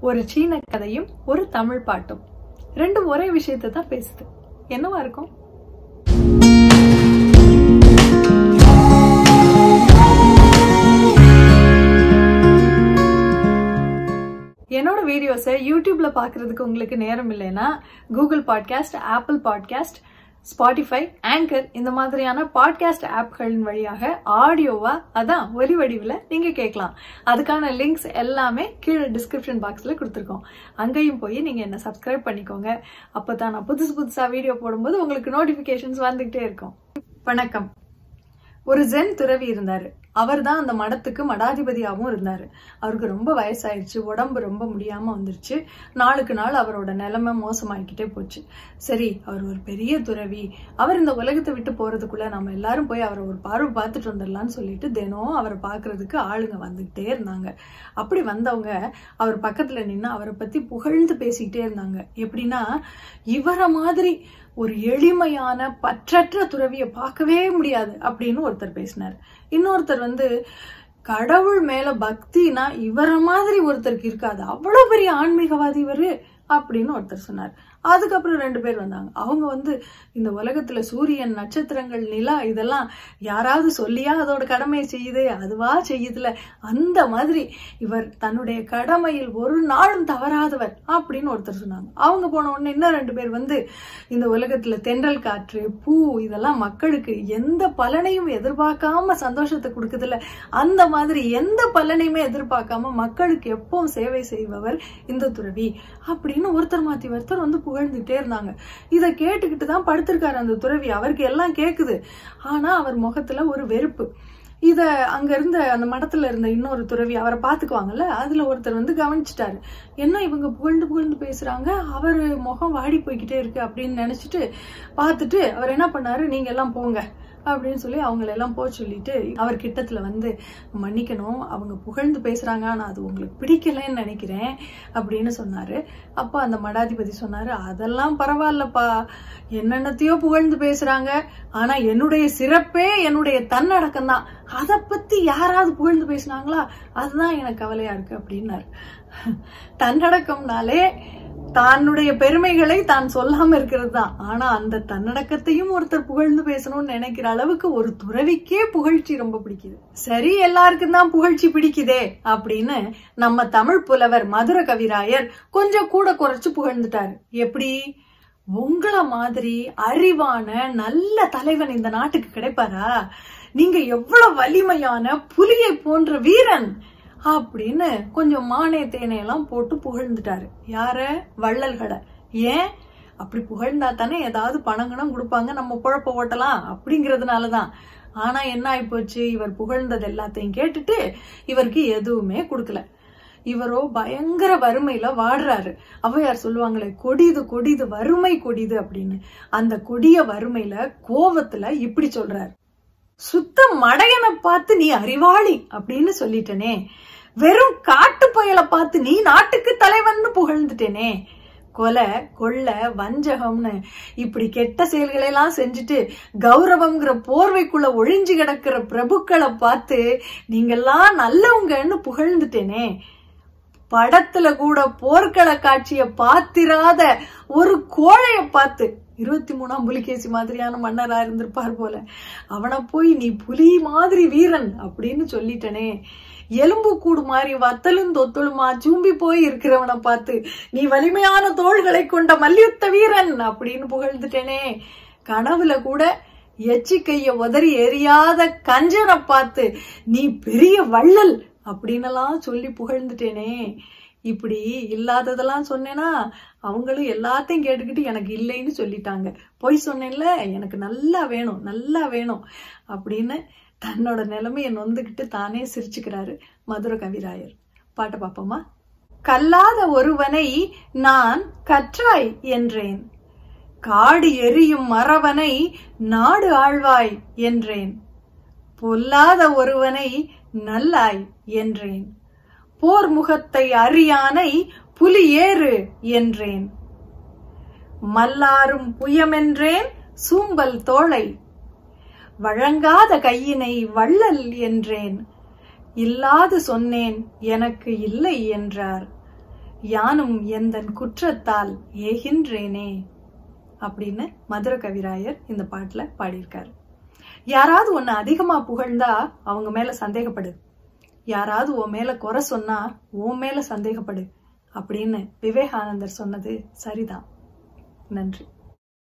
ஒரு சீன கதையும் ஒரு தமிழ் பாட்டும். ரெண்டும் ஒரே விஷயத்தை தான் பேசுது. என்னவா இருக்கும்? என்னோட வீடியோஸை யூடியூப்ல பாக்குறதுக்கு உங்களுக்கு நேரம் இல்லைன்னா Google podcast Apple podcast Spotify Anchor இந்த மாதிரியான பாட்காஸ்ட் ஆப்களின் வழியாக ஆடியோவா அதான் ஒலி வடிவில் நீங்க கேட்கலாம். அதுக்கான லிங்க்ஸ் எல்லாமே கீழே டிஸ்கிரிப்ஷன் பாக்ஸ்ல கொடுத்துருக்கோம். அங்கேயும் போய் நீங்க என்ன சப்ஸ்கிரைப் பண்ணிக்கோங்க. அப்போ தான் நான் புதுசு புதுசா வீடியோ போடும்போது உங்களுக்கு நோட்டிபிகேஷன்ஸ் வந்துகிட்டே இருக்கும். வணக்கம். ஒரு ஜென் துறவி இருந்தாரு. அவர் தான் அந்த மடத்துக்கு மடாதிபதியாகவும் இருந்தாரு. அவருக்கு ரொம்ப வயசாயிடுச்சு உடம்பு ரொம்ப முடியாம வந்துருச்சு. நாளுக்கு நாள் அவரோட நிலைமை மோசமாயிக்கிட்டே போச்சு. சரி அவர் ஒரு பெரிய துறவி. அவர் இந்த உலகத்தை விட்டு போறதுக்குள்ள நம்ம எல்லாரும் போய் அவரை ஒரு பார்வை பார்த்துட்டு வந்துடலாம்னு சொல்லிட்டு தினம் அவரை பார்க்கறதுக்கு ஆளுங்க வந்துகிட்டே இருந்தாங்க. அப்படி வந்தவங்க அவர் பக்கத்துல நின்று அவரை பத்தி புகழ்ந்து பேசிக்கிட்டே இருந்தாங்க. எப்படின்னா இவரை மாதிரி ஒரு எளிமையான பற்றற்ற துறவியை பார்க்கவே முடியாது அப்படின்னு ஒருத்தர் பேசினார். இன்னொருத்தர் வந்து கடவுள் மேல பக்தினா இவர மாதிரி ஒருத்தருக்கு இருக்காது. அவ்வளவு பெரிய ஆன்மீகவாதி இவரு அப்படின்னு ஒருத்தர் சொன்னார். அதுக்கப்புறம் ரெண்டு பேர் வந்தாங்க. அவங்க வந்து இந்த உலகத்துல சூரியன் நட்சத்திரங்கள் நிலா இதெல்லாம் யாராவது சொல்லியா அதோட கடமையை செய்யுது? அதுவா செய்யுதுல? அந்த மாதிரி இவர் தன்னுடைய கடமையில் ஒரு நாளும் தவறாதவர் அப்படின்னு ஒருத்தர் சொன்னாங்க. அவங்க போன உடனே இன்னும் ரெண்டு பேர் வந்து இந்த உலகத்துல தென்றல் காற்று பூ இதெல்லாம் மக்களுக்கு எந்த பலனையும் எதிர்பார்க்காம சந்தோஷத்தை கொடுக்குதுல? அந்த மாதிரி எந்த பலனையுமே எதிர்பார்க்காம மக்களுக்கு எப்பவும் சேவை செய்பவர் இந்த துறவி அப்படின்னு ஒருத்தர் மாத்தி ஒருத்தர் வந்து புகழ்ந்துட்டே இருந்தாங்க. இதை கேட்டுக்கிட்டு தான் படுத்திருக்காரு அந்த துறவி. அவருக்கு எல்லாம் கேட்குது ஆனால் அவர் முகத்தில் ஒரு வெறுப்பு. இதை அங்கே இருந்த அந்த மடத்தில் இருந்த இன்னொரு துறவி அவரை பார்த்துக்குவாங்கல்ல அதில் ஒருத்தர் வந்து கவனிச்சிட்டாரு. என்ன இவங்க புகழ்ந்து புகழ்ந்து பேசுகிறாங்க அவர் முகம் வாடி போய்கிட்டே இருக்கு அப்படின்னு நினச்சிட்டு பார்த்துட்டு அவர் என்ன பண்ணாரு? நீங்கள் எல்லாம் போங்க. அப்படின்னு சொல்லி அவங்கள எல்லாம் போக சொல்லிட்டு அவர் கிட்டத்தில் வந்து மன்னிக்கணும் அவங்க புகழ்ந்து பேசுகிறாங்க ஆனால் அது உங்களுக்கு பிடிக்கலன்னு நினைக்கிறேன் அப்படின்னு சொன்னார். அப்போ அந்த மடாதிபதி சொன்னார் அதெல்லாம் பரவாயில்லப்பா. என்னென்னத்தையோ புகழ்ந்து பேசுகிறாங்க ஆனால் என்னுடைய சிறப்பே என்னுடைய தன்னடக்கம் தான். அதை பற்றி யாராவது புகழ்ந்து பேசினாங்களா? அதுதான் எனக்கு கவலையாக இருக்குது அப்படின்னாரு. தன்னடக்கம்னாலே தன்னுடைய பெருமைகளை தான் சொல்லாம இருக்கிறது தான். ஆனா அந்த தன்னடக்கத்தையும் ஒருத்தர் புகழ்ந்து பேசணும்னு நினைக்கிற அளவுக்கு ஒரு துறவிக்கே புகழ்ச்சி ரொம்ப பிடிக்குது. சரி எல்லாருக்கும் தான் புகழ்ச்சி பிடிக்குதே அப்படின்னு நம்ம தமிழ் புலவர் மதுர கவிராயர் கொஞ்சம் கூட குறைச்சு புகழ்ந்துட்டாரு. எப்படி? உங்களை மாதிரி அறிவான நல்ல தலைவன் இந்த நாட்டுக்கு கிடைப்பாரா? நீங்க எவ்வளவு வலிமையான புலியை போன்ற வீரன். அப்படின்னு கொஞ்சம் மானே தேனையெல்லாம் போட்டு புகழ்ந்துட்டாரு. யார? வள்ளல்களை. ஏன்? அப்படி புகழ்ந்தா தானே ஏதாவது பணங்கணம் கொடுப்பாங்க நம்ம குழப்ப ஓட்டலாம் அப்படிங்கறதுனாலதான். ஆனா என்ன ஆயிப்போச்சு? இவர் புகழ்ந்தது எல்லாத்தையும் கேட்டுட்டு இவருக்கு எதுவுமே கொடுக்கல. இவரோ பயங்கர வறுமையில வாடுறாரு அவையார் சொல்லுவாங்களே கொடிது கொடிது வறுமை கொடிது அப்படின்னு. அந்த கொடிய வறுமையில கோவத்துல இப்படி சொல்றாரு. சுத்த மடையனை பார்த்து நீ அறிவாளி அப்படின்னு சொல்லிட்டனே. வெறும் காட்டு புயலை பார்த்து நீ நாட்டுக்கு தலைவன் புகழ்ந்துட்டேனே. கொலை கொள்ள வஞ்சகம்னு இப்படி கெட்ட செயல்களை எல்லாம் செஞ்சுட்டு கௌரவம்ங்கிற போர்வைக்குள்ள ஒழிஞ்சு கிடக்கிற பிரபுக்களை பார்த்து நீங்கெல்லாம் நல்லவங்கன்னு புகழ்ந்துட்டேனே. படத்துல கூட போர்க்கள காட்சிய பாத்திராத ஒரு கோழைய பார்த்து இருபத்தி மூணாம் புலிகேசி மாதிரியான மன்னரா இருந்திருப்பார் போல. அவனை போய் நீ புலி மாதிரி வீரன் அப்படின்னு சொல்லிட்டனே. எலும்பு கூடு மாதிரி வத்தலும் தொத்தலுமா சூம்பி போய் இருக்கிறவனை பார்த்து நீ வலிமையான தோள்களை கொண்ட மல்யுத்த வீரன் அப்படின்னு புகழ்ந்துட்டேனே. கனவுல கூட எச்சிக்கைய உதறி எரியாத கஞ்சனை பார்த்து நீ பெரிய வள்ளல் அப்படின்னலாம் சொல்லி புகழ்ந்துட்டேனே. இப்படி இல்லாததெல்லாம் சொன்னேன்னா அவங்களும் எல்லாத்தையும் கேட்டுக்கிட்டு எனக்கு இல்லைன்னு சொல்லிட்டாங்க. பொய் சொன்னேன்ல எனக்கு நல்லா வேணும் நல்லா வேணும் அப்படின்னு தன்னோட நிலைமையை நொந்துக்கிட்டு தானே சிரிச்சுக்கிறாரு மதுர கவிராயர். பாட்டை பாப்போமா? கல்லாத ஒருவனை நான் கற்றாய் என்றேன். காடு எரியும் மறவனை நாடு ஆழ்வாய் என்றேன். பொல்லாத ஒருவனை நல்லாய் என்றேன். போர் முகத்தை அறியானை புலி ஏறு என்றேன். மல்லாரும் புயமென்றேன் சூம்பல் தோளை. வழங்காத கையினை வள்ளல் என்றேன். இல்லாது சொன்னேன் எனக்கு இல்லை என்றார். யானும் எந்தன் குற்றத்தால் ஏகின்றேனே. அப்படின்னு மதுர கவிராயர் இந்த பாட்டுல பாடியிருக்காரு. யாராவது உன்னை அதிகமா புகழ்ந்தா அவங்க மேல சந்தேகப்படுது. யாராவது உன் மேல குறை சொன்னா உன் மேல சந்தேகப்படு அப்படின்னு விவேகானந்தர் சொன்னது சரிதான். நன்றி.